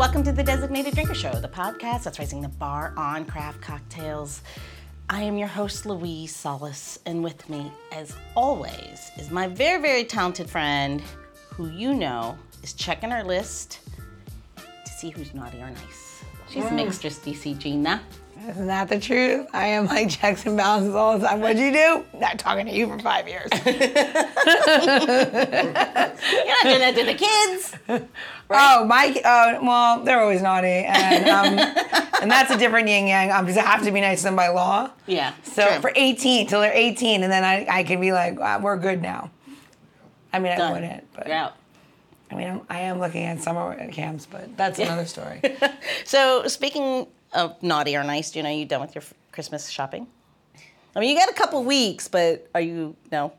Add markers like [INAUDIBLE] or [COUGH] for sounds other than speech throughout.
Welcome to the Designated Drinker Show, the podcast that's raising the bar on craft cocktails. I am your host, Louise Solis, and with me, as always, is my very, very talented friend who you know is checking our list to see who's naughty or nice. She's Mixtress DC Gina. Isn't that the truth? I am like checks and balances all the time. What'd you do? Not talking to you for five years. [LAUGHS] You're not doing that to the kids. [LAUGHS] Oh, my, uh, well, they're always naughty. And, um, and that's a different yin yang um, because I have to be nice to them by law. Yeah. So true. for 18, till they're 18, and then I, I can be like, "Ah, we're good now. I mean, I wouldn't, but You're out. I mean, I'm, I am looking at summer camps, but that's another story. [LAUGHS] So, speaking of naughty or nice, do you know you done with your f- Christmas shopping? I mean, you got a couple weeks, but are you no?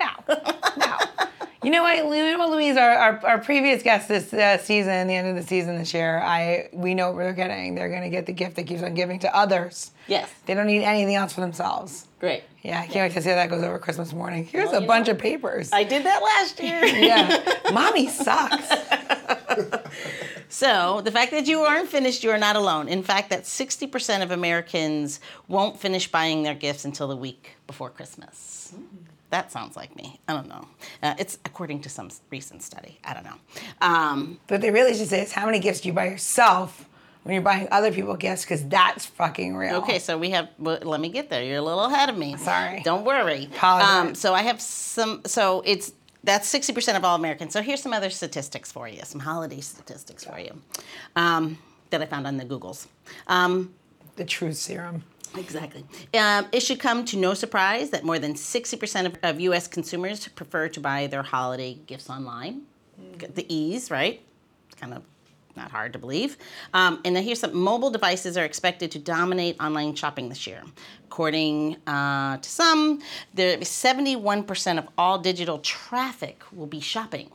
No, no. You know what, you know Louise? Our, our, our previous guest this uh, season, the end of the season this year, I we know what they're getting. They're going to get the gift that keeps on giving to others. Yes. They don't need anything else for themselves. Great. Yeah, I can't wait to see how that goes over Christmas morning. Here's Well, a bunch know. of papers. I did that last year. yeah, mommy sucks. [LAUGHS] So, the fact that you aren't finished, you are not alone. In fact, that 60% of Americans won't finish buying their gifts until the week before Christmas. That sounds like me. I don't know. Uh, it's according to some recent study. I don't know. Um, But they really should say is how many gifts do you buy yourself when you're buying other people gifts? Because that's fucking real. Okay, so we have. Well, let me get there. You're a little ahead of me. Sorry. Don't worry. Apologize. Um, so I have some. So it's that's sixty percent of all Americans. So here's some other statistics for you. Some holiday statistics for you um, that I found on the Googles. Um, The truth serum. Exactly. Um, it should come to no surprise that more than 60% of, of U.S. consumers prefer to buy their holiday gifts online. Get The ease, right? Kind of not hard to believe. Um, and then here's some mobile devices are expected to dominate online shopping this year. According uh, to some, there 71% of all digital traffic will be shopping.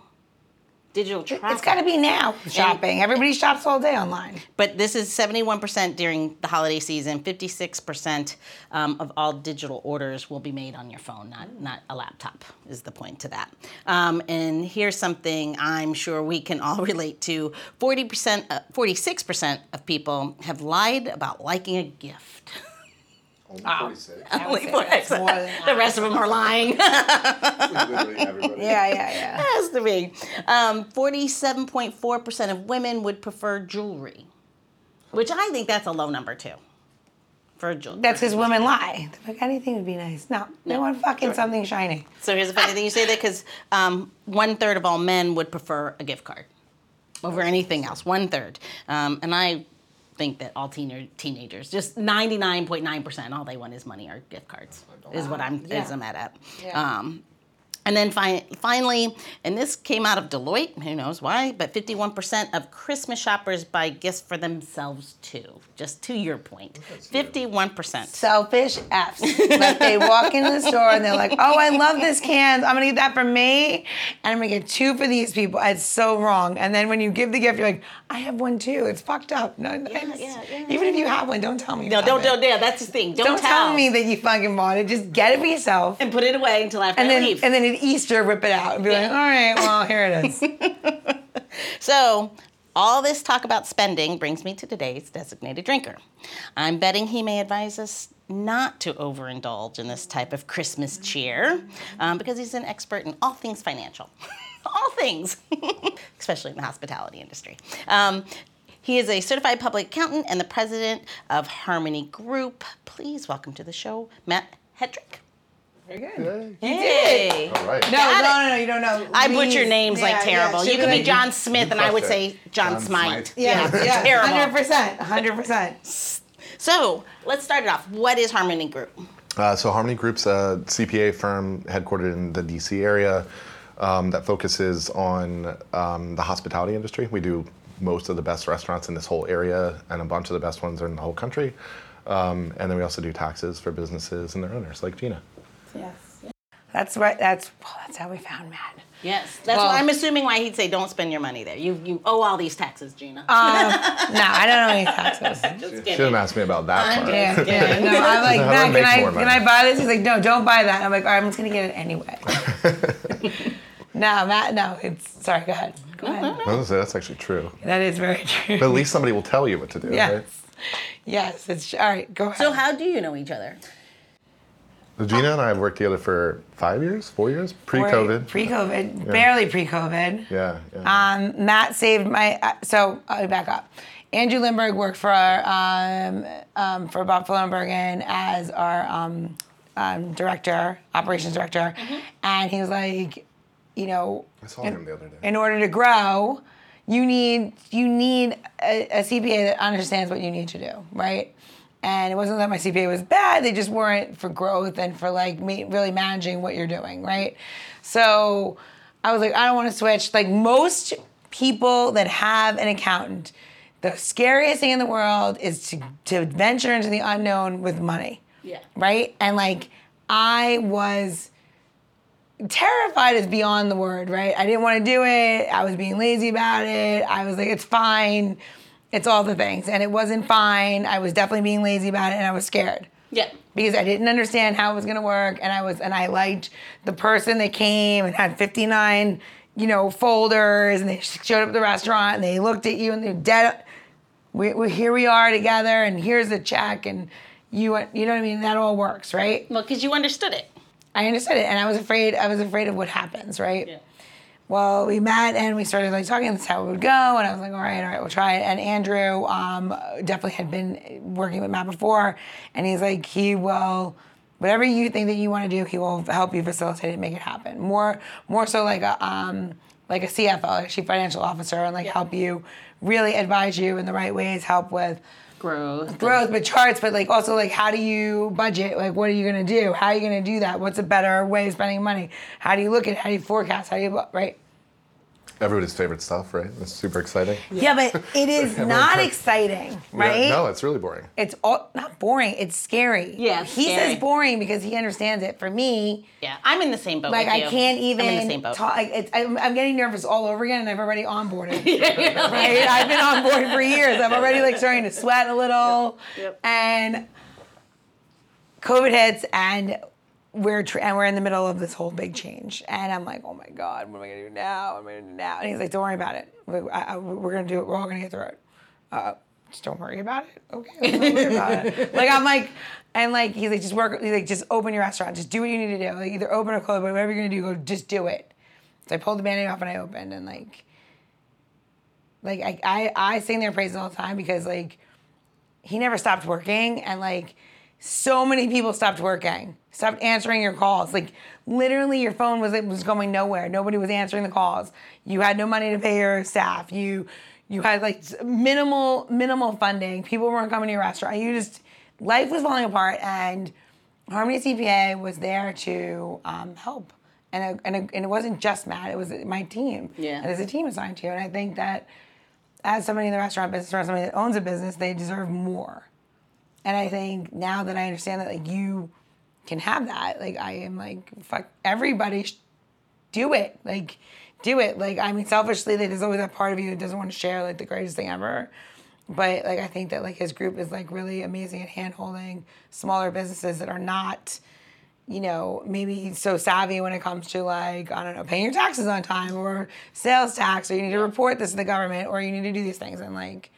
Digital traffic. It's got to be now shopping. Everybody shops all day online. But this is 71% during the holiday season. 56% um, of all digital orders will be made on your phone, not, not a laptop, is the point to that. Um, and here's something I'm sure we can all [LAUGHS] relate to 40%, uh, 46% of people have lied about liking a gift. [LAUGHS] Only Wow. 46. I [LAUGHS] would Only say for- that's more than the rest of them are lying. [LAUGHS] Literally everybody. Yeah, yeah, yeah. has to be. Um, 47.4% of women would prefer jewelry, which I think that's a low number too. For jewelry. That's because women lie. They're like anything would be nice. No, they want fucking something shiny. So here's the funny thing you say that because um, one third of all men would prefer a gift card over anything else. One third, um, and I think that all teen- teenagers, just ninety nine point nine percent, all they want is money or gift cards. Is what I'm Yeah. is I'm at. at. Yeah. Um, and then fi- finally, and this came out of Deloitte, who knows why, but 51% of Christmas shoppers buy gifts for themselves too. Just to your point, 51%. Selfish F's. like they walk into the store and they're like, oh, I love this can. I'm gonna get that for me, and I'm gonna get two for these people. It's so wrong. And then when you give the gift, you're like, I have one too. It's fucked up. No, it's- yeah, yeah, Even if you have one, don't tell me. you No, have don't, it. don't, yeah, that's the thing. Don't, Don't tell me that you fucking bought it. Just get it for yourself. and put it away until after And I then, leave. and then at Easter, rip it out and be like, all right, well, here it is. [LAUGHS] So, all this talk about spending brings me to today's designated drinker. I'm betting he may advise us not to overindulge in this type of Christmas cheer um, because he's an expert in all things financial. [LAUGHS] all things, [LAUGHS] especially in the hospitality industry. Um, he is a certified public accountant and the president of Harmony Group. Please welcome to the show, Matt Hetrick. Very good. Hey. Hey. All right. No, no, no, no, you don't know. I Louise- butcher names yeah, like terrible. she'll you could be like- John Smith, and I would say. John, John Smite. Smite. Yeah, it's yeah, terrible. hundred percent, hundred percent. So let's start it off. What is Harmony Group? Uh, so Harmony Group's a CPA firm headquartered in the DC area um, that focuses on um, the hospitality industry. We do most of the best restaurants in this whole area, and a bunch of the best ones are in the whole country. Um, and then we also do taxes for businesses and their owners, like Gina. Yes. That's right. That's well, that's how we found Matt. Yes, that's Well- why I'm assuming why he'd say don't spend your money there. You you owe all these taxes, Gina. Um, no, I don't owe any taxes. [LAUGHS] Just She kidding. didn't ask me about that part. Yeah, yeah. No, I'm like, How Matt, can I can? I buy this? He's like, no, don't buy that. I'm like, all right, I'm just gonna get it anyway. [LAUGHS] No, Matt. No, it's sorry. Go ahead. Go ahead. I was gonna say that's actually true. That is very [LAUGHS] true. But at least somebody will tell you what to do, yes. right? Yes. It's all right. Go ahead. So how do you know each other? Gina and I have worked together for five years, four years, pre-COVID. Pre-COVID. Barely pre-COVID. yeah, yeah. Um, Matt saved my. Uh, so I'll back up. Andrew Lindbergh worked for our, um, um, for Buffalo and Bergen as our um, um, director, operations director, and he was like, you know, I saw in, him the other day. in order to grow, you need you need a, a CPA that understands what you need to do, right? And it wasn't that my CPA was bad; they just weren't for growth and for like me really managing what you're doing, right? So I was like, I don't want to switch. Like most people that have an accountant, the scariest thing in the world is to to venture into the unknown with money Yeah. right? And like I was terrified is beyond the word, right? I didn't want to do it. I was being lazy about it. I was like, it's fine. It's all the things. And it wasn't fine. I was definitely being lazy about it and I was scared Yeah. because I didn't understand how it was going to work and I was and I liked the person that came and had 59 you know folders and they showed up at the restaurant and they looked at you and they're dead we, we here we are together and here's the check and you you know what I mean that all works right Well, because you understood it. I understood it and I was afraid I was afraid of what happens right Yeah. Well, we met and we started like talking. That's how it would go. And I was like, all right, all right, we'll try it. And Andrew um, definitely had been working with Matt before, and he's like, he will, whatever you think that you want to do, he will help you facilitate it, and make it happen. More, more so like a um, like a CFO, like a chief financial officer, and like help you, really advise you in the right ways, help with Growth. growth, but charts, but like also like how do you budget? Like what are you gonna do? How are you gonna do that? What's a better way of spending money? How do you look at? it? How do you forecast? How do you right? Everybody's favorite stuff, right? It's super exciting. Yeah, but [LAUGHS] it is not exciting, right? Yeah, no, it's really boring. It's all not boring. It's scary. Yeah, he scary. says boring because he understands it. For me, Yeah. I'm in the same boat. like with I you. can't I'm in the even same boat. talk. Like, it's, I'm, I'm getting nervous all over again, and I've already onboarded. [LAUGHS] right? I've been on board for years. I'm already like starting to sweat a little, Yep. and COVID hits, and we're tr- and we're in the middle of this whole big change, and I'm like, oh my god, what am I gonna do now? What am I gonna do now? And he's like, don't worry about it. We, we're gonna do it. We're all gonna get through it. Uh, just don't worry about it. Okay, don't worry about it. [LAUGHS] Like I'm like, and like he's like, just work. He's like, just open your restaurant. Just do what you need to do. Like either open or close, but whatever you're gonna do, go just do it. So I pulled the band-aid off and I opened, and like, like I I, I sing their praises all the time because like he never stopped working and like so many people stopped working stopped answering your calls. Like literally your phone was it was going nowhere. Nobody was answering the calls. You had no money to pay your staff. You you had like minimal minimal funding. People weren't coming to your restaurant. You just life was falling apart and harmony cpa was there to um, help. And, it- and, it- and it wasn't just matt it was my team. Yeah. and there's a team assigned to you and i think that as somebody in the restaurant business or somebody that owns a business, they deserve more. And I think now that I understand that, like you can have that, like I am like fuck everybody, sh- do it, like do it. Like I mean, selfishly, like, there's always that part of you that doesn't want to share like the greatest thing ever. But like I think that like his group is like really amazing at hand holding smaller businesses that are not you know, maybe so savvy when it comes to like, I don't know, paying your taxes on time or sales tax, or you need to report this to the government, or you need to do these things. And like,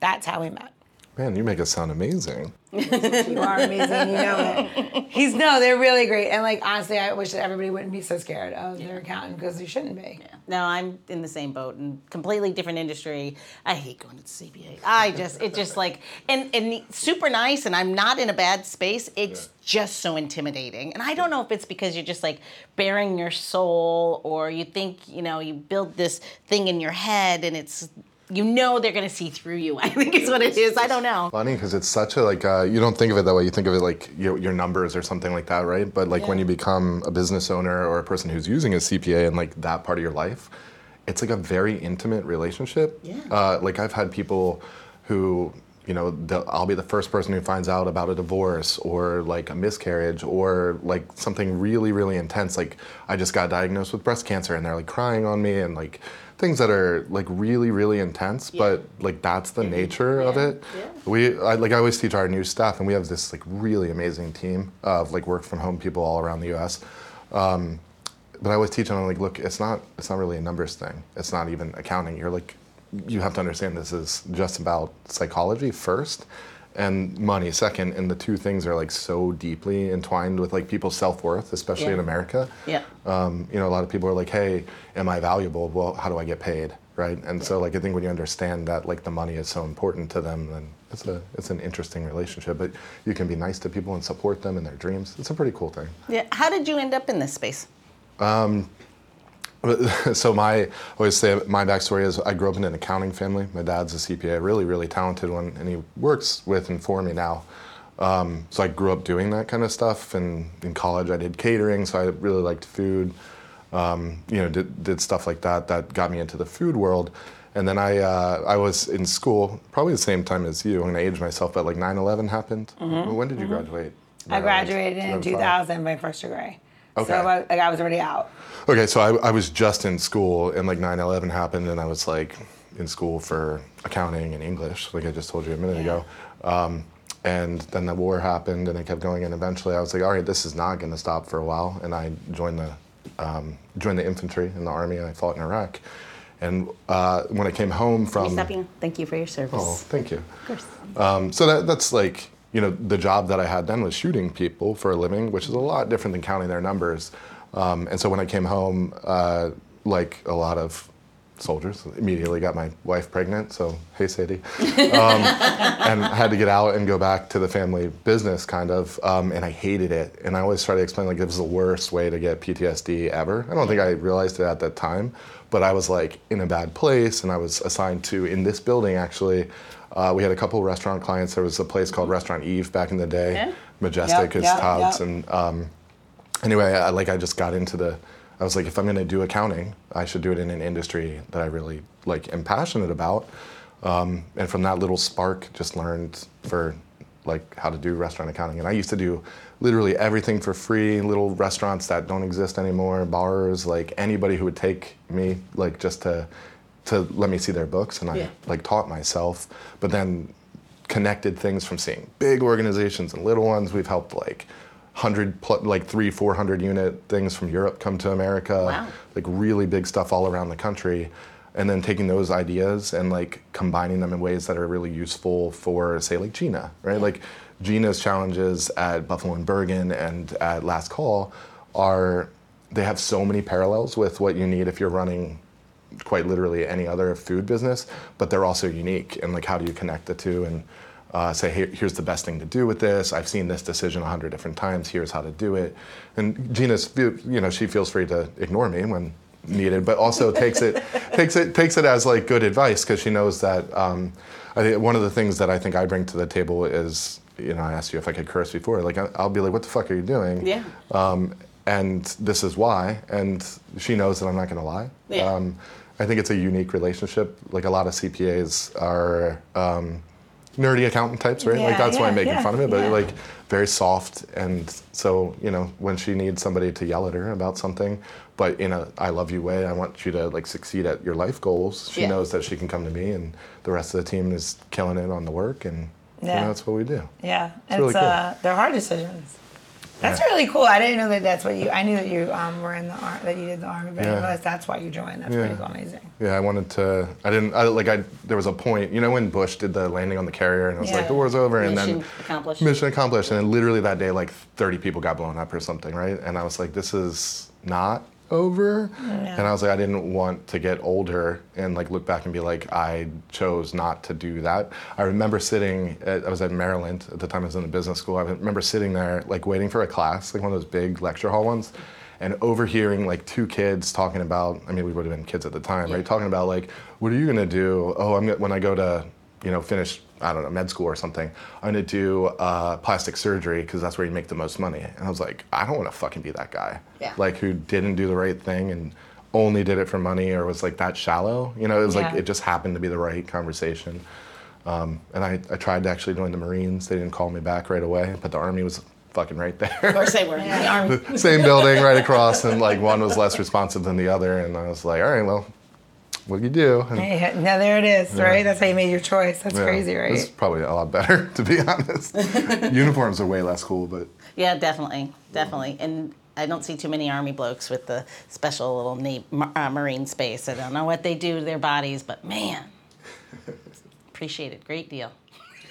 that's how we met. Man, you make it sound amazing. You are amazing, you know it. He's no, they're really great. And like, honestly, I wish that everybody wouldn't be so scared of their accountant because they shouldn't be. Yeah. No, I'm in the same boat and completely different industry. I hate going to the CPA. I just, it just like, and, and super nice, and I'm not in a bad space. It's just so intimidating. And I don't know if it's because you're just like bearing your soul or you think, you know, you build this thing in your head and it's, you know, they're to see through you. [LAUGHS] I think is what it is. I don't know. Funny because it's such a like uh, you don't think of it that way. You think of it like your, your numbers or something like that, right? But like when you become a business owner or a person who's using a CPA in like that part of your life, it's like a very intimate relationship. Yeah. Uh, like I've had people who you know they'll- I'll be the first person who finds out about a divorce or like a miscarriage or like something really really intense. Like I just got diagnosed with breast cancer and they're like crying on me and like things that are like really really intense. But like that's the nature of it. Yeah. We I, like I always teach our new staff, and we have this like really amazing team of like work from home people all around the U.S. Um, but I always teach them like, look, it's not it's not really a numbers thing. It's not even accounting. You're like, you have to understand this is just about psychology first, and money second. And the two things are like so deeply entwined with like people's self worth, especially Yeah. in America. Yeah. Um, you know, a lot of people are like, hey, am I valuable? Well, how do I get paid? Right. And so like I think when you understand that like the money is so important to them, then it's a it's an interesting relationship. But you can be nice to people and support them in their dreams. It's a pretty cool thing. Yeah. How did you end up in this space? [LAUGHS] so my I always say my backstory is I grew up in an accounting family. My dad's a CPA, really really talented one, and he works with and for me now. Um, so I grew up doing that kind of stuff, and in college I did catering, so I really liked food. Um, you know, did, did stuff like that that got me into the food world. And then I uh, I was in school probably the same time as you. I'm gonna age myself, but like 9/11 happened. When did you graduate? I graduated in 2000 my first degree. Okay. So I, like I was already out. Okay, so I, I was just in school and like 9/11 happened, and I was like in school for accounting and English, like I just told you a minute Yeah. ago. Um, and then the war happened, and it kept going. And eventually, I was like, all right, this is not going to stop for a while. And I joined the um, joined the infantry in the army, and I fought in Iraq. And uh, when I came home from Thank you for your service. Oh, thank you. Of course. Um, so that, that's like, you know, the job that I had then was shooting people for a living, which is a lot different than counting their numbers. Um, and so when I came home, uh, like a lot of soldiers, immediately got my wife pregnant. So, hey, Sadie. Um, [LAUGHS] and I had to get out and go back to the family business, kind of. Um, and I hated it. And I always try to explain, like, it was the worst way to get PTSD ever. I don't think I realized it at that time, but I was like in a bad place. And I was assigned to, in this building, actually, uh, we had a couple restaurant clients. There was a place called Restaurant Eve back in the day. Yeah. Majestic Yep, is yep, Todd's. yep. And um, anyway, I, like I just got into the. I was like, if I'm going to do accounting, I should do it in an industry that I really like am passionate about. Um, and from that little spark, just learned for like how to do restaurant accounting. And I used to do literally everything for free. Little restaurants that don't exist anymore, bars, like anybody who would take me, like just to to let me see their books, and I Yeah. like taught myself. But then connected things from seeing big organizations and little ones. We've helped like hundred like three, four hundred unit things from Europe come to America. Wow. Like really big stuff all around the country. And then taking those ideas and like combining them in ways that are really useful for say like Gina, right? Like Gina's challenges at Buffalo and Bergen and at Last Call are they have so many parallels with what you need if you're running quite literally any other food business, but they're also unique. And like, how do you connect the two and uh, say, hey, here's the best thing to do with this. I've seen this decision a hundred different times. Here's how to do it. And Gina's, you know, she feels free to ignore me when needed, but also takes it [LAUGHS] takes it takes it as like good advice because she knows that. Um, I think one of the things that I think I bring to the table is, you know, I asked you if I could curse before. Like, I'll be like, what the fuck are you doing? Yeah. um, and this is why. And she knows that I'm not going to lie. Yeah. Um, I think it's a unique relationship. Like a lot of CPAs are um, nerdy accountant types, right? like Yeah, that's why I'm making yeah, fun of it, but yeah. like very soft. And so, you know, when she needs somebody to yell at her about something, but in a I love you way, I want you to like succeed at your life goals. She Yeah. knows that she can come to me, and the rest of the team is killing it on the work, and you know, Yeah. that's what we do. Yeah, it's, really cool. uh, they're hard decisions. That's Yeah. really cool. I didn't know that that's what you. I knew that you um, were in the army, that you did the army, but I Yeah. didn't realize that's why you joined. That's Yeah. pretty cool, amazing. Yeah, I wanted to. I didn't. I, like I, there was a point. You know when Bush did the landing on the carrier, and it was Yeah. like the war's over, and Mission then accomplished. mission accomplished, and then literally that day, like 30 people got blown up or something, right? And I was like, this is not over. And I was like, I didn't want to get older and like look back and be like, I chose not to do that. I remember sitting. At, I was at Maryland at the time. I was in the business school. I remember sitting there, like waiting for a class, like one of those big lecture hall ones. And overhearing like two kids talking about, I mean, we would have been kids at the time, right? Talking about like, what are you gonna do? Oh, I'm gonna, when I go to, you know, finish, I don't know, med school or something. I'm gonna do uh, plastic surgery because that's where you make the most money. And I was like, I don't want to fucking be that guy. Yeah. Like who didn't do the right thing and only did it for money or was like that shallow. You know, it was like it just happened to be the right conversation. Um, and I, I tried to actually join the Marines. They didn't call me back right away, but the Army was fucking right there. Of course they were. The [LAUGHS] army. Same building right across, and like one was less responsive than the other. And I was like, all right, well, what do you do? And, Hey, now there it is, right? That's how you made your choice. That's yeah, crazy, right? It's probably a lot better, [LAUGHS] to be honest. [LAUGHS] Uniforms are way less cool, but Yeah, definitely, definitely. And I don't see too many army blokes with the special little na- ma- uh, marine space. I don't know what they do to their bodies, but man, appreciate it. Great deal.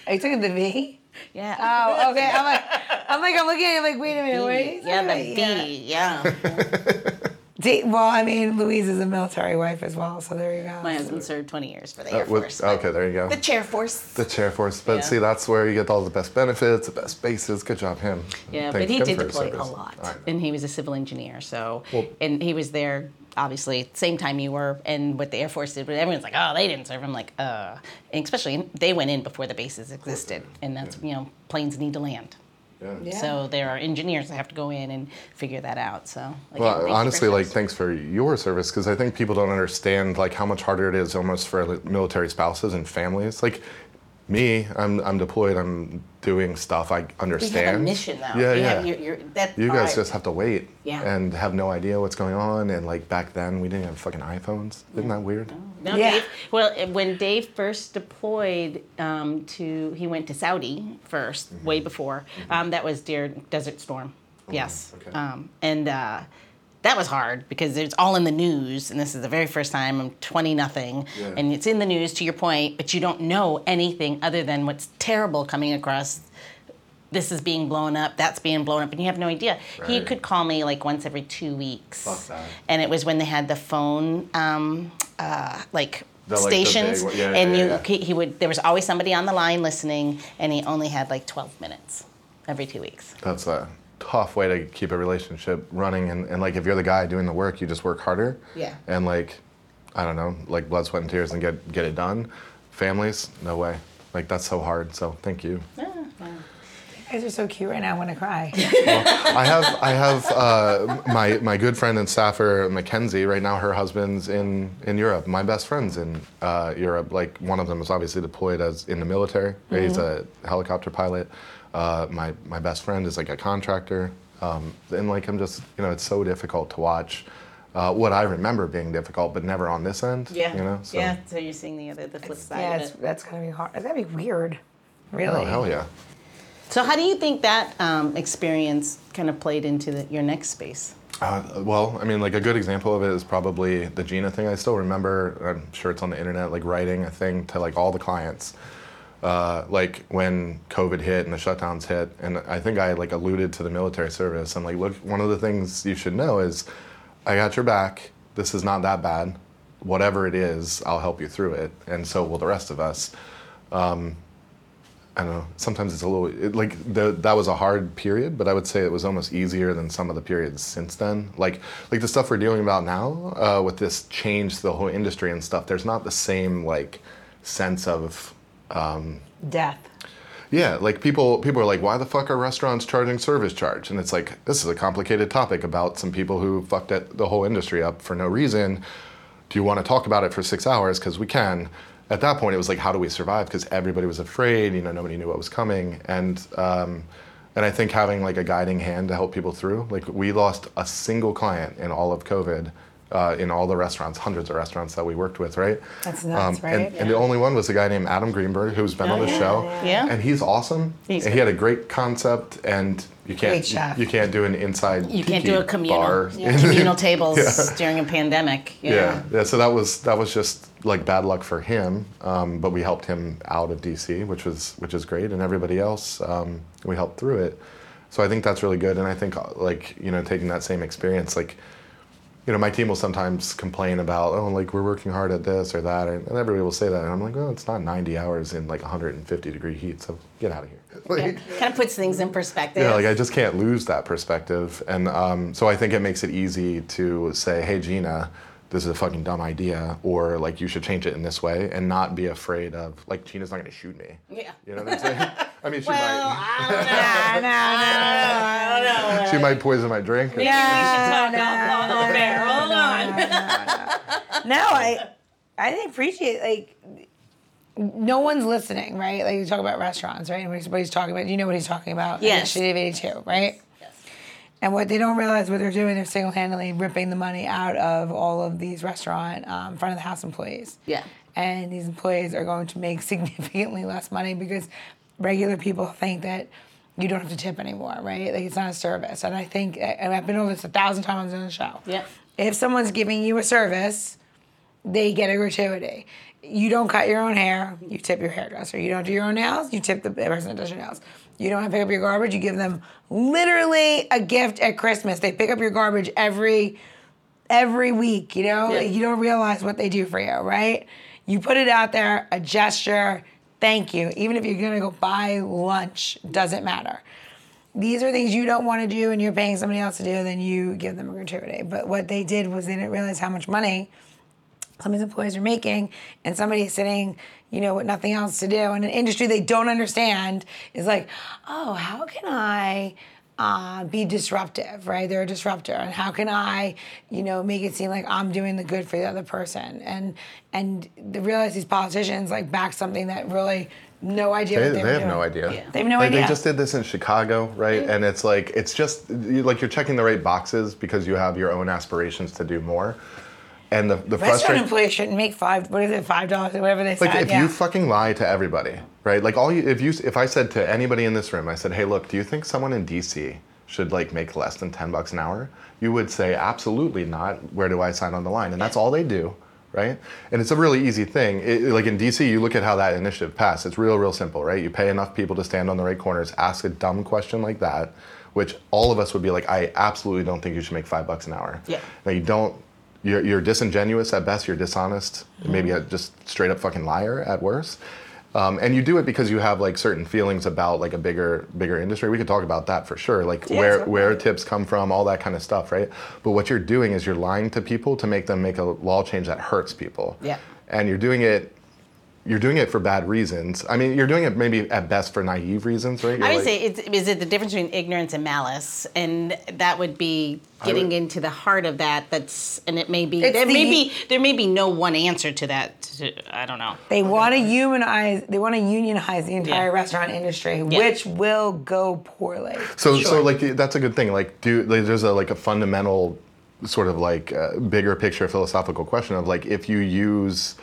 Are you talking the V? Yeah. Oh, okay. I'm like, I'm like, I'm looking at it like, wait a minute, what are yeah, the about? B. Yeah. [LAUGHS] Well, I mean, Louise is a military wife as well, so there you go. My husband served 20 years for the Uh, Air with- Force. okay, there you go. The chair force. The chair force, but Yeah. see, that's where you get all the best benefits, the best bases. Good job, him. Yeah, Thank but he did deploy a lot, and he was a civil engineer. So, Well- and he was there obviously same time you were, and what the Air Force did. But everyone's like, oh, they didn't serve. I'm like, uh, and especially they went in before the bases existed, and that's you know planes need to land. Yeah. Yeah. So there are engineers that have to go in and figure that out. So again, Well, honestly, like this. thanks for your service because I think people don't understand like how much harder it is almost for military spouses and families. Like me, I'm I'm deployed. I'm doing stuff I we understand. have a mission though. Yeah, you yeah. Have, you're, you're, that's you guys hard. just have to wait Yeah. and have no idea what's going on. And like back then, we didn't have fucking iPhones. Isn't that weird? No, Yeah. Dave. Well, eh, when Dave first deployed um, to, he went to Saudi 1st way before. Um, that was during Desert Storm. Yes. okay. Um, and uh, that was hard because it's all in the news, and this is the very first time I'm 20 nothing, Yeah. and it's in the news to your point, but you don't know anything other than what's terrible coming across. This is being blown up. That's being blown up, and you have no idea. He could call me like once every two weeks, Fuck that. and it was when they had the phone, um, uh, like The, like, stations, one- yeah, and yeah, you. He, he would. There was always somebody on the line listening, and he only had like 12 minutes every two weeks. That's a tough way to keep a relationship running. And, and like if you're the guy doing the work, you just work harder. Yeah. And like, I don't know, like blood, sweat, and tears, and get get it done. Families, no way. Like that's so hard. So thank you. You guys are so cute right now. I want to cry. [LAUGHS] I have I have uh, my my good friend and staffer Mackenzie. Right now, her husband's in in Europe. My best friend's in uh, Europe. Like one of them is obviously deployed as in the military. right? He's a helicopter pilot. Uh, my my best friend is like a contractor. Um, and like I'm just you know it's so difficult to watch. Uh, what I remember being difficult, but never on this end. You know. So, yeah. So you're seeing the other, the flip side yeah, of it's, it. that's gonna be hard. It's gonna be weird. Really. Oh hell yeah. So how do you think that um, experience kind of played into the, your next space? Uh, well, I mean, like a good example of it is probably the Gina thing. I still remember. I'm sure it's on the internet, like writing a thing to like all the clients, uh, like when COVID hit and the shutdowns hit. And I think I like alluded to the military service. And like, look, one of the things you should know is, I got your back. This is not that bad. Whatever it is, I'll help you through it, and so will the rest of us. I don't know. Sometimes it's a little it, like the, that was a hard period, but I would say it was almost easier than some of the periods since then. Like like the stuff we're dealing about now uh, with this change to the whole industry and stuff. There's not the same like sense of Death. yeah, like people people are like, why the fuck are restaurants charging service charge? And it's like this is a complicated topic about some people who fucked it, the whole industry up for no reason. Do you want to talk about it for six hours? Because we can. At that point, it was like, how do we survive? Because everybody was afraid. You know, nobody knew what was coming, and um, and I think having like a guiding hand to help people through. Like we lost a single client in all of COVID. Uh, in all the restaurants, hundreds of restaurants that we worked with, right? That's nuts, and, right? and the only one was a guy named Adam Greenberg, who's been on the show. Yeah. And he's awesome. He's and he had a great concept, and you can't Great chef. you can't do an inside You can't do a communal bar. [LAUGHS] communal tables during a pandemic. Yeah. yeah, yeah. So that was that was just like bad luck for him, um, but we helped him out of DC, which was which is great, and everybody else um, we helped through it. So I think that's really good, and I think like you know taking that same experience, like you know my team will sometimes complain about oh like we're working hard at this or that, and everybody will say that, and I'm like well it's not 90 hours in like 150 degree heat, so get out of here. [LAUGHS] Like, Kind of puts things in perspective. yeah, like I just can't lose that perspective, and um, so I think it makes it easy to say, "Hey, Gina, this is a fucking dumb idea," or like you should change it in this way, and not be afraid of like Gina's not going to shoot me. yeah. You know what I'm saying? [LAUGHS] I mean, she Well, might I don't [LAUGHS] know. I don't know. she might poison my drink. or- no, I I appreciate like no one's listening, right? Like you talk about restaurants, right? And what he's talking about, you know what he's talking about. Yes. Initiative 82, right? Yes. And what they don't realize, what they're doing, they're single-handedly ripping the money out of all of these restaurant um, front of the house employees. Yeah. And these employees are going to make [LAUGHS] significantly less money because regular people think that you don't have to tip anymore, right? Like it's not a service. And I think, and I've been over this a thousand times on the show. Yeah. If someone's giving you a service, they get a gratuity. You don't cut your own hair, you tip your hairdresser. You don't do your own nails, you tip the person that does your nails. You don't pick up your garbage, you give them literally a gift at Christmas. They pick up your garbage every every week, you know? Yeah. You don't realize what they do for you, right? You put it out there, a gesture, thank you. Even if you're gonna go buy lunch, doesn't matter. These are things you don't want to do and you're paying somebody else to do, then you give them a gratuity. But what they did was they didn't realize how much money some of these employees are making, and somebody's sitting, you know, with nothing else to do in an industry they don't understand is like, oh, how can I uh, be disruptive, right? They're a disruptor, and how can I, you know, make it seem like I'm doing the good for the other person, and and they realize these politicians like back something that really no idea They, what they, they have doing. no idea. Yeah. They have no Like, idea. They just did this in Chicago, right? And it's like it's just like you're checking the right boxes because you have your own aspirations to do more. And the the Restaurant employees shouldn't make five. What is it? Five dollars or whatever they like said. if yeah. you fucking lie to everybody, right? Like all you if you if I said to anybody in this room, I said, "Hey, look, do you think someone in DC should like make less than 10 bucks an hour?" You would say, "Absolutely not. Where do I sign on the line?" And that's all they do, right? And it's a really easy thing. It, like in DC, you look at how that initiative passed. It's real real simple, right? You pay enough people to stand on the right corners, ask a dumb question like that, which all of us would be like, "I absolutely don't think you should make 5 bucks an hour." Yeah. Now you don't you're, you're disingenuous at best. You're dishonest. Maybe a just straight up fucking liar at worst. Um, and you do it because you have like certain feelings about like a bigger bigger industry. We could talk about that for sure, like Yeah, where totally. where tips come from, all that kind of stuff, right? But what you're doing is you're lying to people to make them make a law change that hurts people. Yeah. And you're doing it. You're doing it for bad reasons. I mean, you're doing it maybe at best for naive reasons, right? You're I would like- say, it's, is it the difference between ignorance and malice? And that would be getting would- into the heart of that. That's and it may be It's there may be there may be no one answer to that. To, I don't know. They want to humanize. They want to unionize the entire Yeah. restaurant industry, which will go poorly. So, so like that's a good thing. Like, do like, there's a like a fundamental sort of like uh, bigger picture philosophical question of like if you use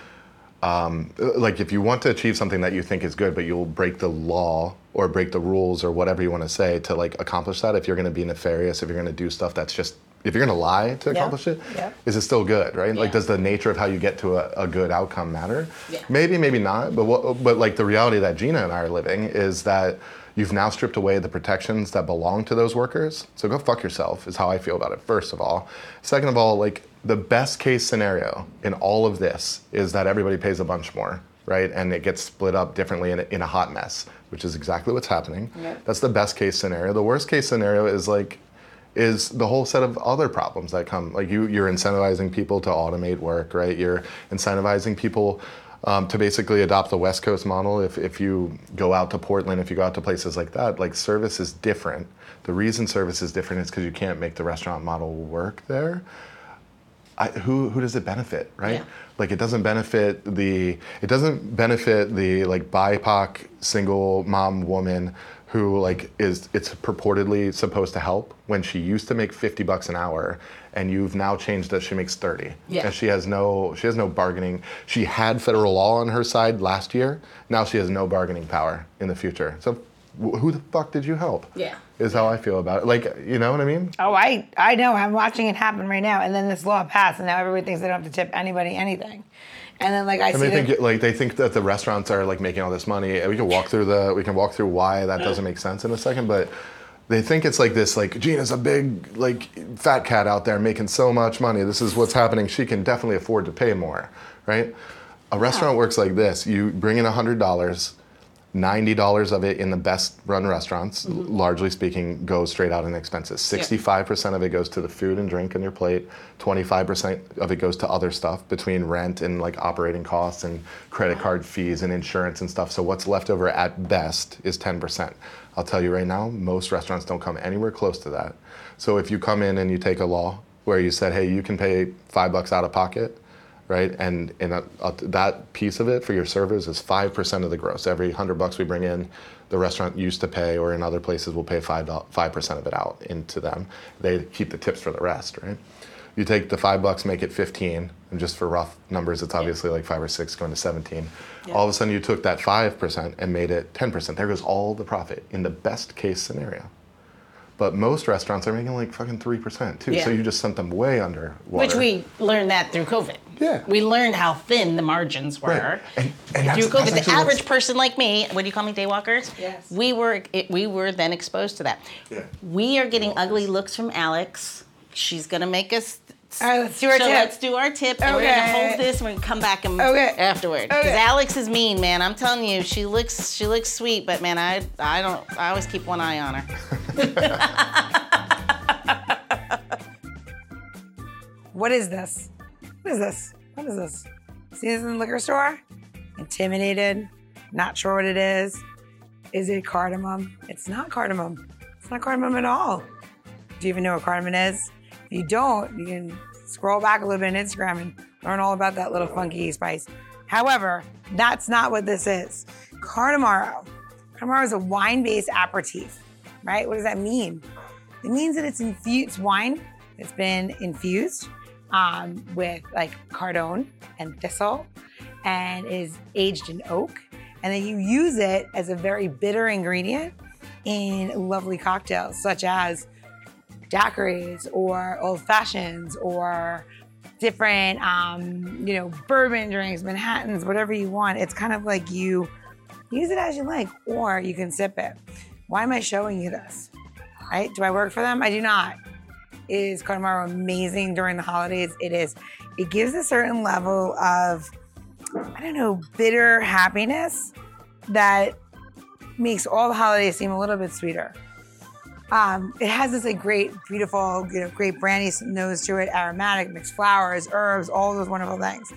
um, like if you want to achieve something that you think is good, but you'll break the law or break the rules or whatever you want to say to like accomplish that. If you're going to be nefarious, if you're going to do stuff that's just if you're going to lie to Yeah. accomplish it, is Yeah. it still good, right? Like, does the nature of how you get to a, a good outcome matter? Yeah. Maybe, maybe not. But what, but like the reality that Gina and I are living is that you've now stripped away the protections that belong to those workers. So go fuck yourself is how I feel about it. First of all, second of all, like the best case scenario in all of this is that everybody pays a bunch more. Right, and it gets split up differently in a, in a hot mess, which is exactly what's happening. Yep. That's the best case scenario. The worst case scenario is like is the whole set of other problems that come. Like you, you're incentivizing people to automate work, right? You're incentivizing people um, to basically adopt the West Coast model. If, if you go out to Portland, if you go out to places like that, like service is different. The reason service is different is because you can't make the restaurant model work there. I, who who does it benefit, right? Yeah. Like it doesn't benefit the it doesn't benefit the like BIPOC single mom woman who like is it's purportedly supposed to help when she used to make 50 bucks an hour and you've now changed that she makes 30 Yeah. and she has no she has no bargaining she had federal law on her side last year now she has no bargaining power in the future so who the fuck did you help Yeah. is how i feel about it like you know what i mean Oh, I I know. I'm watching it happen right now. And then this law passed, and now everybody thinks they don't have to tip anybody anything. And then like I And see they the- think like they think that the restaurants are like making all this money. We can walk through the we can walk through why that doesn't make sense in a second, but they think it's like this like Gina's a big like fat cat out there making so much money. This is what's happening. She can definitely afford to pay more, right? A restaurant works like this. You bring in a hundred dollars. Ninety dollars of it in the best run restaurants, mm-hmm. largely speaking, goes straight out in expenses. Sixty-five percent of it goes to the food and drink on your plate. Twenty-five percent of it goes to other stuff between rent and like operating costs and credit card fees and insurance and stuff. So what's left over at best is ten percent. I'll tell you right now, most restaurants don't come anywhere close to that. So if you come in and you take a law where you said, hey, you can pay five bucks out of pocket, right? And and uh, uh, that piece of it for your servers is five percent of the gross. Every hundred bucks we bring in, the restaurant used to pay, or in other places, will pay five five percent of it out into them. They keep the tips for the rest, right? You take the five bucks, make it 15, and just for rough numbers, it's obviously like five or six going to 17. All of a sudden, you took that 5% and made it 10%. There goes all the profit in the best case scenario. But most restaurants are making like fucking 3% too. Yeah. So you just sent them way under water. Which we learned that through COVID. Yeah. We learned how thin the margins were. Right. And- and through that's- COVID. that's the average what's- person like me, what do you call me, daywalkers? Yes. We were it, we were then exposed to that. Yeah. We are getting ugly looks from Alex. She's gonna make us. All right, let's do our so tip. let's do our tip, and we're gonna hold this. and We're gonna come back and Okay. afterward. Because Okay. Alex is mean, man. I'm telling you, she looks she looks sweet, but man, I I don't. I always keep one eye on her. [LAUGHS] What is this? What is this? What is this? See this in the liquor store? Intimidated, not sure what it is. Is it cardamom? It's not cardamom. It's not cardamom at all. Do you even know what cardamom is? If you don't, you can scroll back a little bit on Instagram and learn all about that little funky spice. However, that's not what this is. Cardamaro. Cardamaro is a wine-based aperitif, right? What does that mean? It means that it's infused wine that's been infused um, with like cardone and thistle and is aged in oak. And then you use it as a very bitter ingredient in lovely cocktails such as daiquiris or old fashions or different, um, you know, bourbon drinks, Manhattans, whatever you want. It's kind of like you use it as you like, or you can sip it. Why am I showing you this? Right? Do I work for them? I do not. Is Cardamaro amazing during the holidays? It is. It gives a certain level of, I don't know, bitter happiness that makes all the holidays seem a little bit sweeter. Um, it has this like great, beautiful, you know, great brandy nose to it, aromatic, mixed flowers, herbs, all those wonderful things.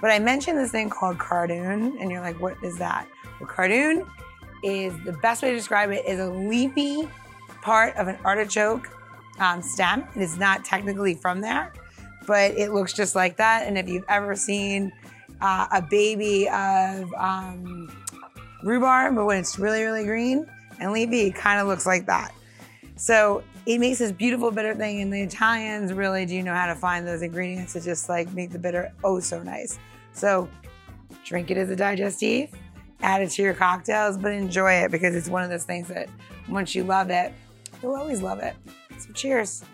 But I mentioned this thing called cardoon, and you're like, what is that? Well, cardoon is the best way to describe it is a leafy part of an artichoke um, stem. It is not technically from there, but it looks just like that. And if you've ever seen uh, a baby of um, rhubarb, but when it's really, really green and leafy, it kind of looks like that. So it makes this beautiful bitter thing, and the Italians really do know how to find those ingredients to just like make the bitter oh so nice. So drink it as a digestive, add it to your cocktails, but enjoy it because it's one of those things that once you love it, you'll always love it. So cheers.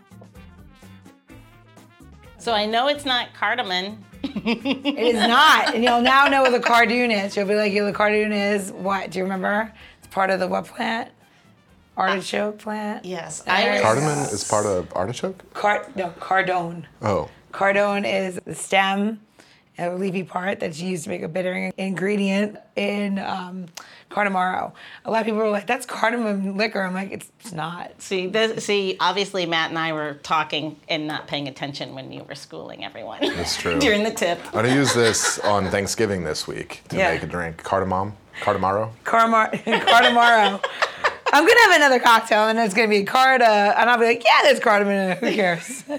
So I know it's not cardamom. It is not, and you'll now know what the cardoon is. You'll be like, "Yeah, the cardoon is what? Do you remember? It's part of the what plant? Artichoke plant. Yes, I I was- was. Cardamom is part of artichoke? Card no cardone. Oh. Cardone is the stem, a leafy part that's used to make a bitter ingredient in um, cardamaro. A lot of people are like, "That's cardamom liquor." I'm like, "It's, it's not." See, this, see, obviously Matt and I were talking and not paying attention when you were schooling everyone. That's true. [LAUGHS] During the tip. I'm gonna use this on Thanksgiving this week to Yeah. make a drink. Cardamom, cardamaro. Cardamar- [LAUGHS] cardamaro. I'm gonna have another cocktail, and it's gonna be carda, and I'll be like, "Yeah, there's cardamom in it. Who cares?" [LAUGHS]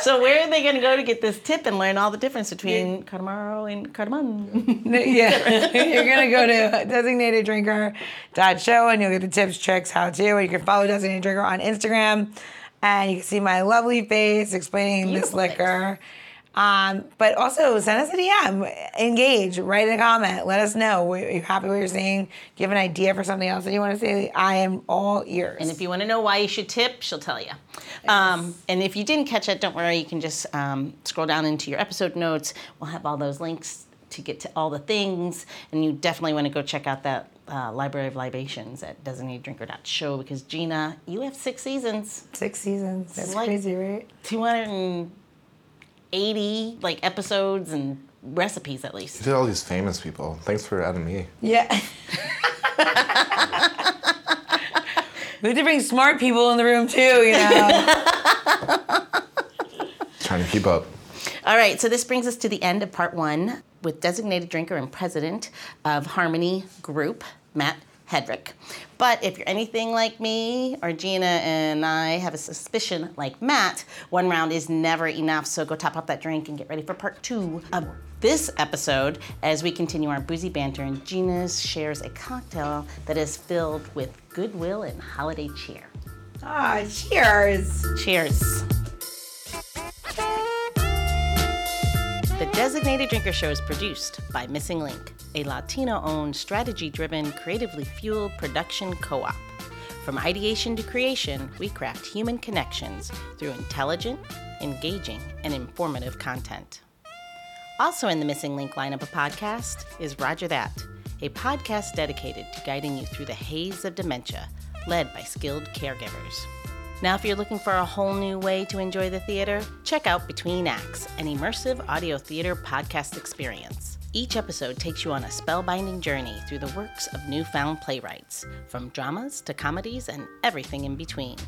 So where are they going to go to get this tip and learn all the difference between cardamaro and cardamom? yeah, [LAUGHS] you're gonna go to designateddrinker.show and you'll get the tips, tricks, how to. And you can follow Designated Drinker on Instagram, and you can see my lovely face explaining this Beautiful liquor. Um, but also send us a DM, engage, write a comment, let us know. Are you happy with what you're seeing? Do you have an idea for something else that you want to say? I am all ears. And if you want to know why you should tip, she'll tell you. Um, and if you didn't catch it, don't worry. You can just um, scroll down into your episode notes. We'll have all those links to get to all the things. And you definitely want to go check out that uh, Library of Libations at designateddrinker.show because Gina, you have six seasons, Six seasons. That's like- crazy, right? 280 like episodes and recipes at least. You did all these famous people. Thanks for adding me. Yeah. [LAUGHS] we have to bring smart people in the room too, you know. [LAUGHS] Trying to keep up. All right, so this brings us to the end of part one with designated drinker and president of Harmony Group, Matt Hetrick. But if you're anything like me or Gina and I have a suspicion like Matt, one round is never enough. So go top up that drink and get ready for part two of this episode as we continue our boozy banter. And Gina shares a cocktail that is filled with goodwill and holiday cheer. Ah, cheers. Cheers. The Designated Drinker Show is produced by Missing Link, a Latino owned, strategy driven, creatively fueled production co op. From ideation to creation, we craft human connections through intelligent, engaging, and informative content. Also in the Missing Link lineup of podcast is Rodger That, a podcast dedicated to guiding you through the haze of dementia, led by skilled caregivers. Now, if you're looking for a whole new way to enjoy the theater, check out Between Acts, an immersive audio theater podcast experience. Each episode takes you on a spellbinding journey through the works of newfound playwrights, from dramas to comedies and everything in between.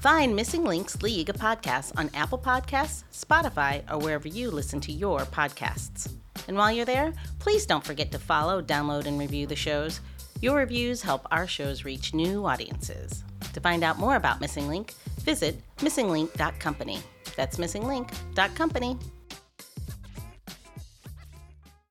Find Missing Links League of Podcasts on Apple Podcasts, Spotify, or wherever you listen to your podcasts. And while you're there, please don't forget to follow, download, and review the shows. Your reviews help our shows reach new audiences. To find out more about Missing Link, visit missinglink.company. That's missinglink.company.